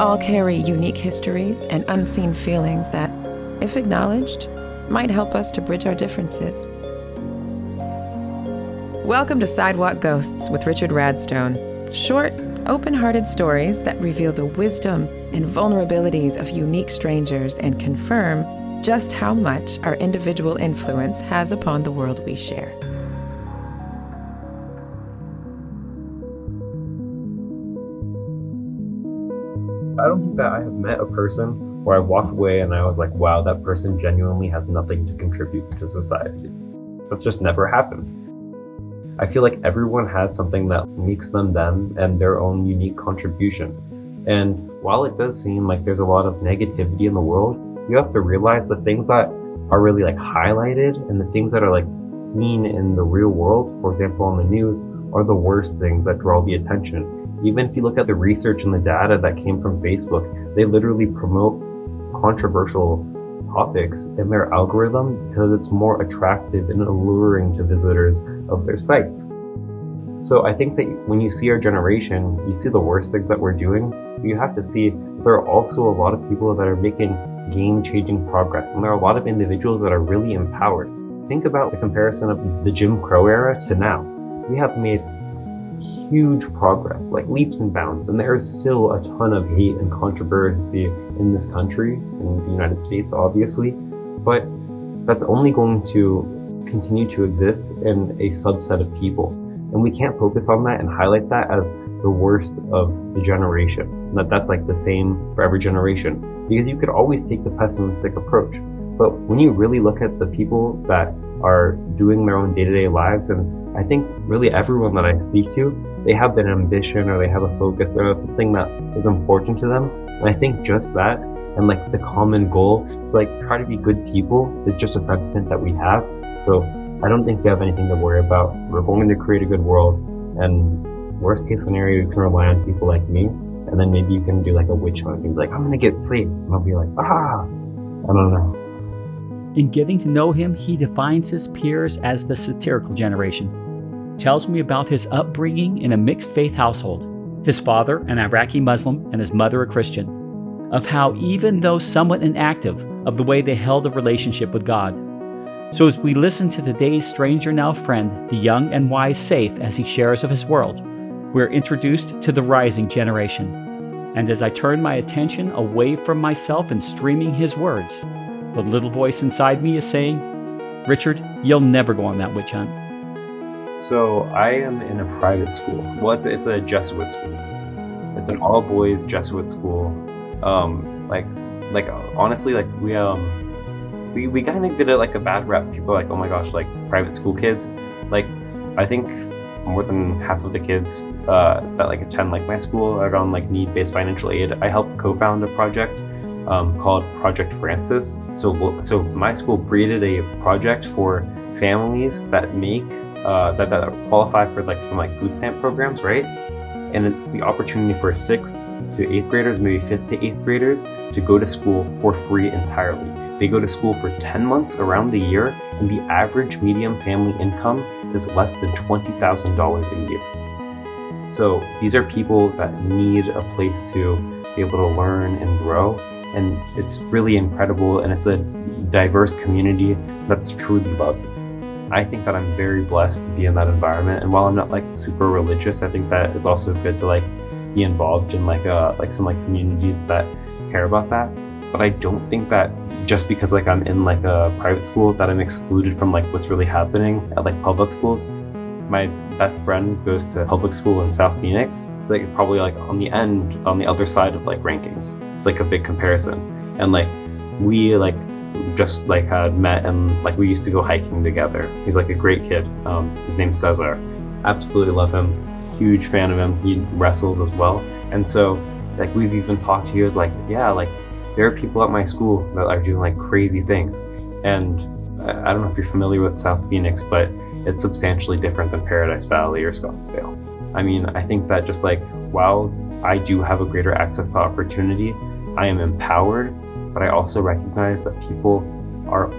all carry unique histories and unseen feelings that, if acknowledged, might help us to bridge our differences. Welcome to Sidewalk Ghosts with Richard Radstone. Short, open hearted stories that reveal the wisdom and vulnerabilities of unique strangers and confirm just how much our individual influence has upon the world we share. I don't think that I have met a person where I walked away and I was like, wow, that person genuinely has nothing to contribute to society. That's just never happened. I feel like everyone has something that makes them them and their own unique contribution. And while it does seem like there's a lot of negativity in the world, you have to realize the things that are really like highlighted and the things that are like seen in the real world, for example, on the news, are the worst things that draw the attention. Even if you look at the research and the data that came from Facebook, they literally promote controversial topics in their algorithm because it's more attractive and alluring to visitors of their sites. So I think that when you see our generation, you see the worst things that we're doing, you have to see there are also a lot of people that are making game changing progress, and there are a lot of individuals that are really empowered. Think about the comparison of the Jim Crow era to now. We have made huge progress, like leaps and bounds, and there is still a ton of hate and controversy in this country, in the United States, obviously, but that's only going to continue to exist in a subset of people. And we can't focus on that and highlight that as the worst of the generation. That that's like the same for every generation. Because you could always take the pessimistic approach. But when you really look at the people that are doing their own day to day lives and I think really everyone that I speak to, they have an ambition or they have a focus or something that is important to them. And I think just that and like the common goal to like try to be good people is just a sentiment that we have. So I don't think you have anything to worry about. We're going to create a good world and worst case scenario, you can rely on people like me. And then maybe you can do like a witch hunt and be like, I'm gonna get saved. And I'll be like, ah, I don't know. In getting to know him, he defines his peers as the satirical generation. Tells me about his upbringing in a mixed faith household, his father, an Iraqi Muslim, and his mother, a Christian. Of how, even though somewhat inactive, of the way they held a relationship with God. So, as we listen to today's stranger now friend, the young and wise Saif, as he shares of his world, we're introduced to the rising generation. And as I turn my attention away from myself and streaming his words, the little voice inside me is saying, Richard, you'll never go on that witch hunt. So I am in a private school. Well, it's a, it's a Jesuit school. It's an all boys Jesuit school. Um, like, like honestly, like we um, we we kind of did it like a bad rep. People like, oh my gosh, like private school kids. Like, I think more than half of the kids uh, that like attend like my school are on like need-based financial aid. I helped co-found a project um, called Project Francis. So, so my school created a project for families that make uh, that, that qualify for like from like food stamp programs, right? And it's the opportunity for sixth to eighth graders, maybe fifth to eighth graders, to go to school for free entirely. They go to school for 10 months around the year, and the average medium family income is less than $20,000 a year. So these are people that need a place to be able to learn and grow and it's really incredible and it's a diverse community that's truly loved. I think that I'm very blessed to be in that environment and while I'm not like super religious, I think that it's also good to like be involved in like uh like some like communities that care about that. But I don't think that just because like I'm in like a private school that I'm excluded from like what's really happening at like public schools. My best friend goes to public school in South Phoenix. It's like probably like on the end on the other side of like rankings like a big comparison. And like we like just like had met and like we used to go hiking together. He's like a great kid. Um, his name's Cesar. Absolutely love him. Huge fan of him. He wrestles as well. And so like we've even talked to you as like, yeah, like there are people at my school that are doing like crazy things. And I don't know if you're familiar with South Phoenix, but it's substantially different than Paradise Valley or Scottsdale. I mean, I think that just like while I do have a greater access to opportunity, I am empowered, but I also recognize that people are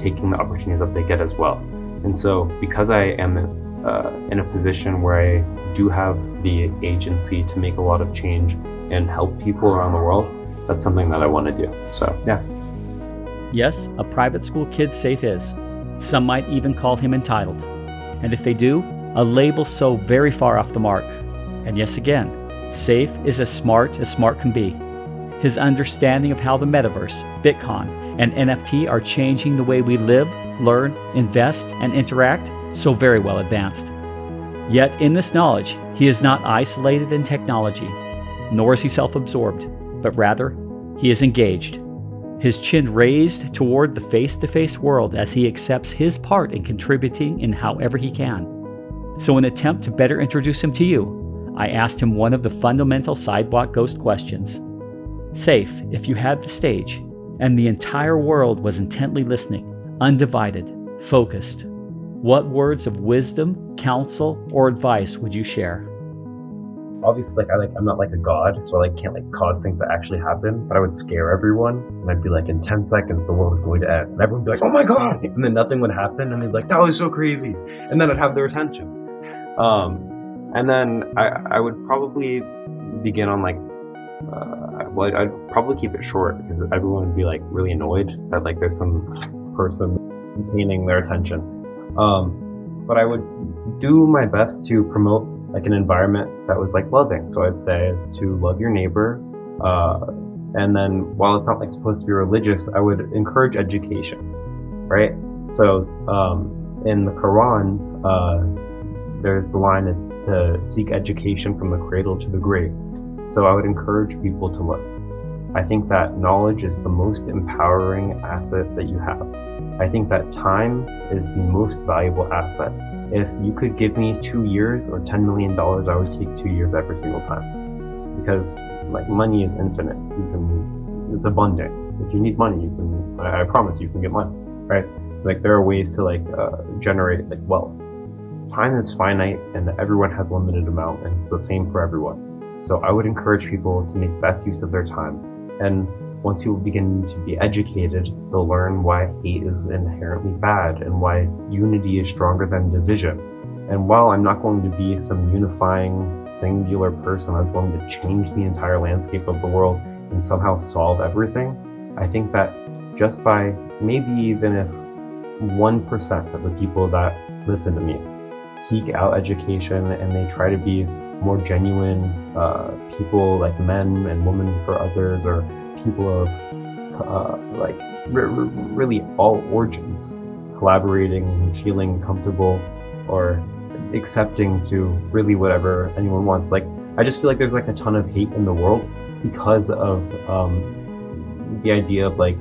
taking the opportunities that they get as well. And so, because I am uh, in a position where I do have the agency to make a lot of change and help people around the world, that's something that I want to do. So, yeah. Yes, a private school kid Saif is. Some might even call him entitled. And if they do, a label so very far off the mark. And yes, again, Saif is as smart as smart can be. His understanding of how the metaverse, Bitcoin, and NFT are changing the way we live, learn, invest, and interact so very well advanced. Yet, in this knowledge, he is not isolated in technology, nor is he self absorbed, but rather, he is engaged. His chin raised toward the face to face world as he accepts his part in contributing in however he can. So, in attempt to better introduce him to you, I asked him one of the fundamental sidewalk ghost questions. Saif, if you had the stage, and the entire world was intently listening, undivided, focused, what words of wisdom, counsel, or advice would you share? Obviously, like I like I'm not like a god, so I like can't like cause things to actually happen. But I would scare everyone, and I'd be like, in ten seconds, the world is going to end, and everyone would be like, oh my god, and then nothing would happen, and they'd be like, that was so crazy, and then I'd have their attention. Um, and then I, I would probably begin on like, uh, well, I'd probably keep it short because everyone would be like really annoyed that like there's some person containing their attention. Um, but I would do my best to promote like an environment that was like loving. So I'd say to love your neighbor. Uh, and then while it's not like supposed to be religious, I would encourage education, right? So um, in the Quran, uh, there's the line it's to seek education from the cradle to the grave. So I would encourage people to learn. I think that knowledge is the most empowering asset that you have. I think that time is the most valuable asset. If you could give me two years or $10 million, I would take two years every single time. Because like money is infinite. You can, it's abundant. If you need money, you can, I, promise you can get money, right? Like there are ways to like uh, generate like wealth time is finite and everyone has a limited amount and it's the same for everyone. So I would encourage people to make best use of their time. And once people begin to be educated, they'll learn why hate is inherently bad and why unity is stronger than division. And while I'm not going to be some unifying singular person that's going to change the entire landscape of the world and somehow solve everything, I think that just by maybe even if 1% of the people that listen to me seek out education and they try to be more genuine uh, people like men and women for others or people of uh, like really all origins collaborating and feeling comfortable or accepting to really whatever anyone wants. Like i just feel like there's like a ton of hate in the world because of um, the idea of like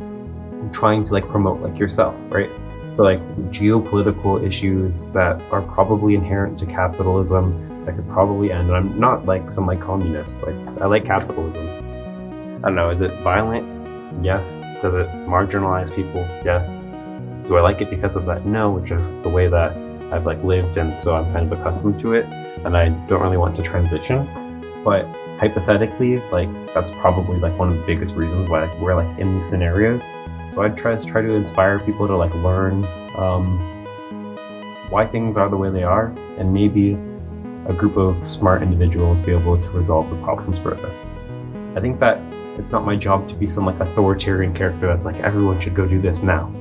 trying to like promote like yourself right so, like geopolitical issues that are probably inherent to capitalism that could probably end. And I'm not like some like communist. Like I like capitalism. I don't know. Is it violent? Yes. Does it marginalize people? Yes. Do I like it because of that? No. Which is the way that I've like lived, and so I'm kind of accustomed to it, and I don't really want to transition. But hypothetically, like that's probably like one of the biggest reasons why we're like in these scenarios so I try to try to inspire people to like learn um, why things are the way they are, and maybe a group of smart individuals be able to resolve the problems further. I think that it's not my job to be some like authoritarian character that's like everyone should go do this now.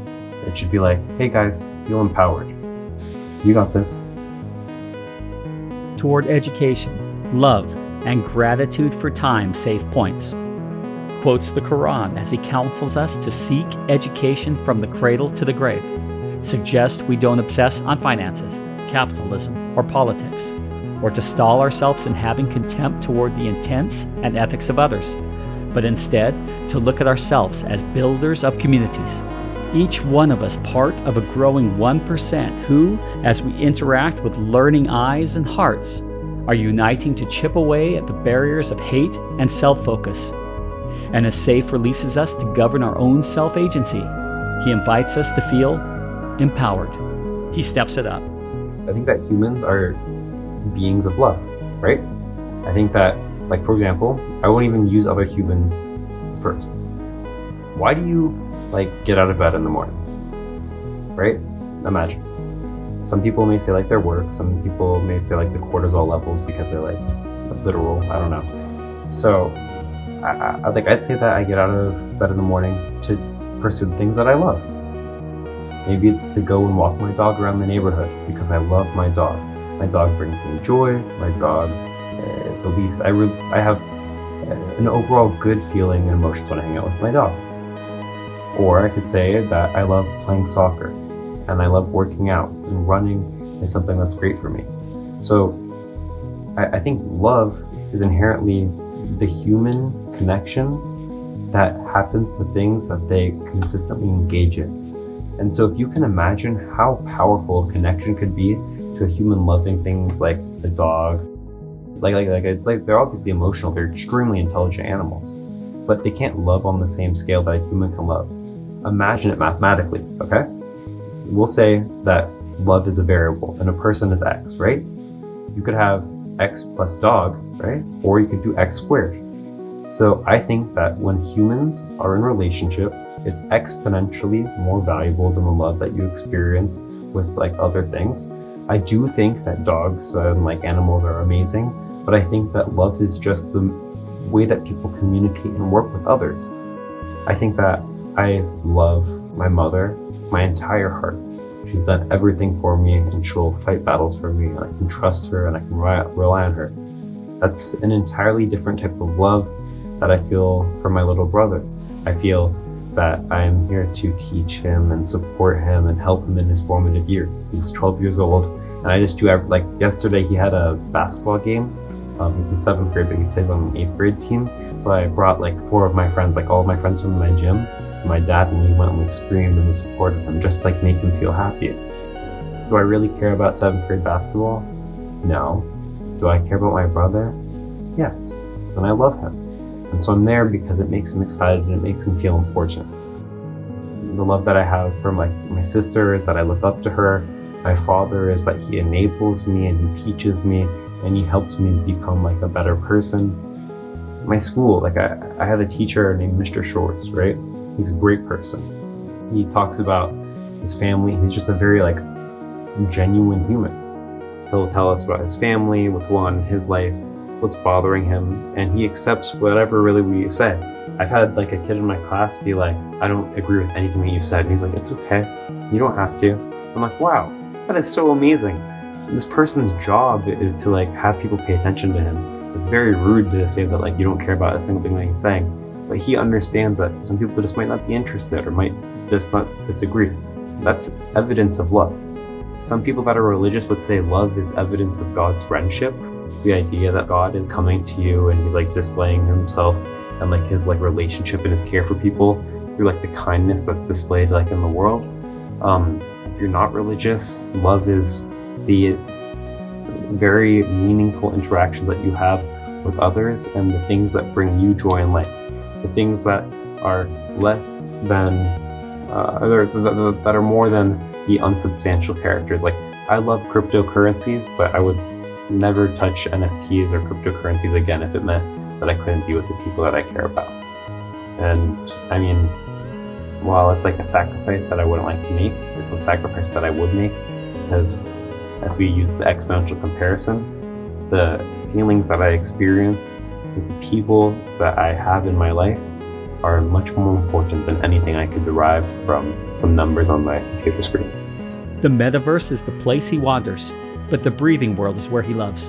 It should be like, hey guys, feel empowered. You got this. Toward education, love, and gratitude for time save points quotes the Quran as he counsels us to seek education from the cradle to the grave, suggests we don't obsess on finances, capitalism, or politics, or to stall ourselves in having contempt toward the intents and ethics of others, but instead to look at ourselves as builders of communities. Each one of us part of a growing 1% who, as we interact with learning eyes and hearts, are uniting to chip away at the barriers of hate and self focus and as Saif releases us to govern our own self agency, he invites us to feel empowered. He steps it up. I think that humans are beings of love, right? I think that, like, for example, I won't even use other humans first. Why do you, like, get out of bed in the morning? Right? Imagine. Some people may say, like, their work. Some people may say, like, the cortisol levels because they're, like, literal. I don't know. So, I, I, like I'd say that I get out of bed in the morning to pursue the things that I love. Maybe it's to go and walk my dog around the neighborhood because I love my dog. My dog brings me joy. My dog, uh, at least I re- I have uh, an overall good feeling and emotions when I hang out with my dog. Or I could say that I love playing soccer and I love working out and running is something that's great for me. So I, I think love is inherently the human connection that happens to things that they consistently engage in. And so, if you can imagine how powerful a connection could be to a human loving things like a dog, like, like, like it's like they're obviously emotional, they're extremely intelligent animals, but they can't love on the same scale that a human can love. Imagine it mathematically, okay? We'll say that love is a variable and a person is x, right? You could have x plus dog, right? Or you could do x squared. So I think that when humans are in relationship, it's exponentially more valuable than the love that you experience with like other things. I do think that dogs and like animals are amazing, but I think that love is just the way that people communicate and work with others. I think that I love my mother my entire heart. She's done everything for me and she'll fight battles for me and I can trust her and I can rely on her. That's an entirely different type of love that I feel for my little brother. I feel that I'm here to teach him and support him and help him in his formative years. He's 12 years old, and I just do like yesterday. He had a basketball game. Um, he's in seventh grade, but he plays on an eighth grade team. So I brought like four of my friends, like all of my friends from my gym. My dad and we went and we screamed and we supported him just to like make him feel happy. Do I really care about seventh grade basketball? No. Do I care about my brother? Yes. And I love him. And so I'm there because it makes him excited and it makes him feel important. The love that I have for my, my sister is that I look up to her. My father is that he enables me and he teaches me and he helps me become like a better person. My school, like I, I have a teacher named Mr. Shorts, right? He's a great person. He talks about his family. He's just a very like genuine human. He'll tell us about his family, what's going on in his life, what's bothering him, and he accepts whatever really we say. I've had like a kid in my class be like, I don't agree with anything that you said. And he's like, it's okay. You don't have to. I'm like, wow, that is so amazing. This person's job is to like have people pay attention to him. It's very rude to say that like you don't care about a single thing that he's saying. But he understands that some people just might not be interested or might just not disagree. That's evidence of love. Some people that are religious would say love is evidence of God's friendship, it's the idea that God is coming to you and he's like displaying himself and like his like relationship and his care for people through like the kindness that's displayed like in the world. Um, if you're not religious, love is the very meaningful interaction that you have with others and the things that bring you joy in life. The things that are less than, uh, that are more than the unsubstantial characters. Like, I love cryptocurrencies, but I would never touch NFTs or cryptocurrencies again if it meant that I couldn't be with the people that I care about. And I mean, while it's like a sacrifice that I wouldn't like to make, it's a sacrifice that I would make because if we use the exponential comparison, the feelings that I experience with the people that I have in my life are much more important than anything I could derive from some numbers on my computer screen. The metaverse is the place he wanders but the breathing world is where he loves.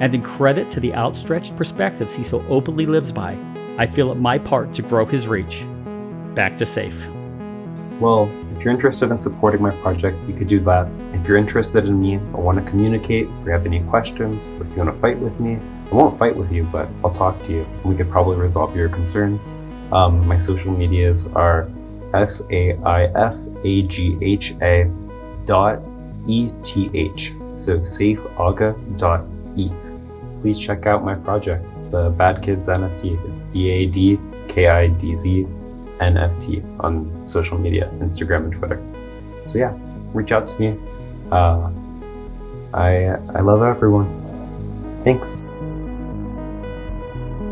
And in credit to the outstretched perspectives he so openly lives by, I feel it my part to grow his reach. Back to Saif. Well, if you're interested in supporting my project, you could do that. If you're interested in me or want to communicate, or you have any questions, or if you want to fight with me, I won't fight with you, but I'll talk to you. and We could probably resolve your concerns. Um, my social medias are S A I F A G H A dot E T H. So saifagha.eth. Please check out my project, the Bad Kidz NFT. It's B A D K I D Z NFT on social media, Instagram and Twitter. So yeah, reach out to me. Uh, I I love everyone. Thanks.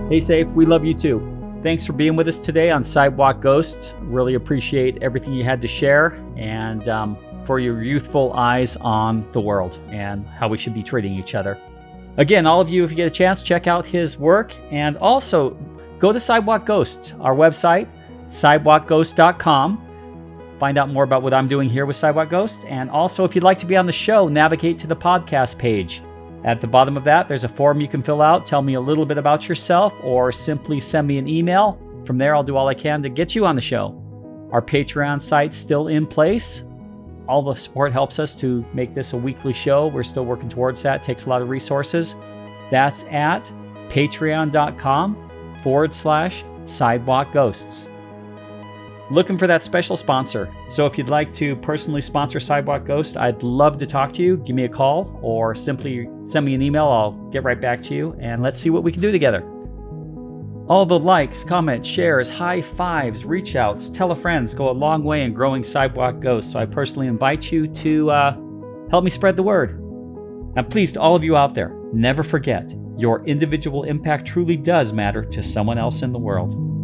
Hey, Saif, we love you too. Thanks for being with us today on Sidewalk Ghosts. Really appreciate everything you had to share. And um, for your youthful eyes on the world and how we should be treating each other. Again, all of you, if you get a chance, check out his work and also go to Sidewalk Ghosts, our website, sidewalkghost.com. Find out more about what I'm doing here with Sidewalk Ghost. And also, if you'd like to be on the show, navigate to the podcast page. At the bottom of that, there's a form you can fill out. Tell me a little bit about yourself, or simply send me an email. From there, I'll do all I can to get you on the show. Our Patreon site's still in place. All the support helps us to make this a weekly show. We're still working towards that. It takes a lot of resources. That's at patreon.com forward slash sidewalk ghosts. Looking for that special sponsor. So if you'd like to personally sponsor Sidewalk Ghost, I'd love to talk to you. Give me a call or simply send me an email. I'll get right back to you and let's see what we can do together. All the likes, comments, shares, high fives, reach outs, tell a friends go a long way in growing Sidewalk Ghost. So I personally invite you to uh, help me spread the word. And please, to all of you out there, never forget your individual impact truly does matter to someone else in the world.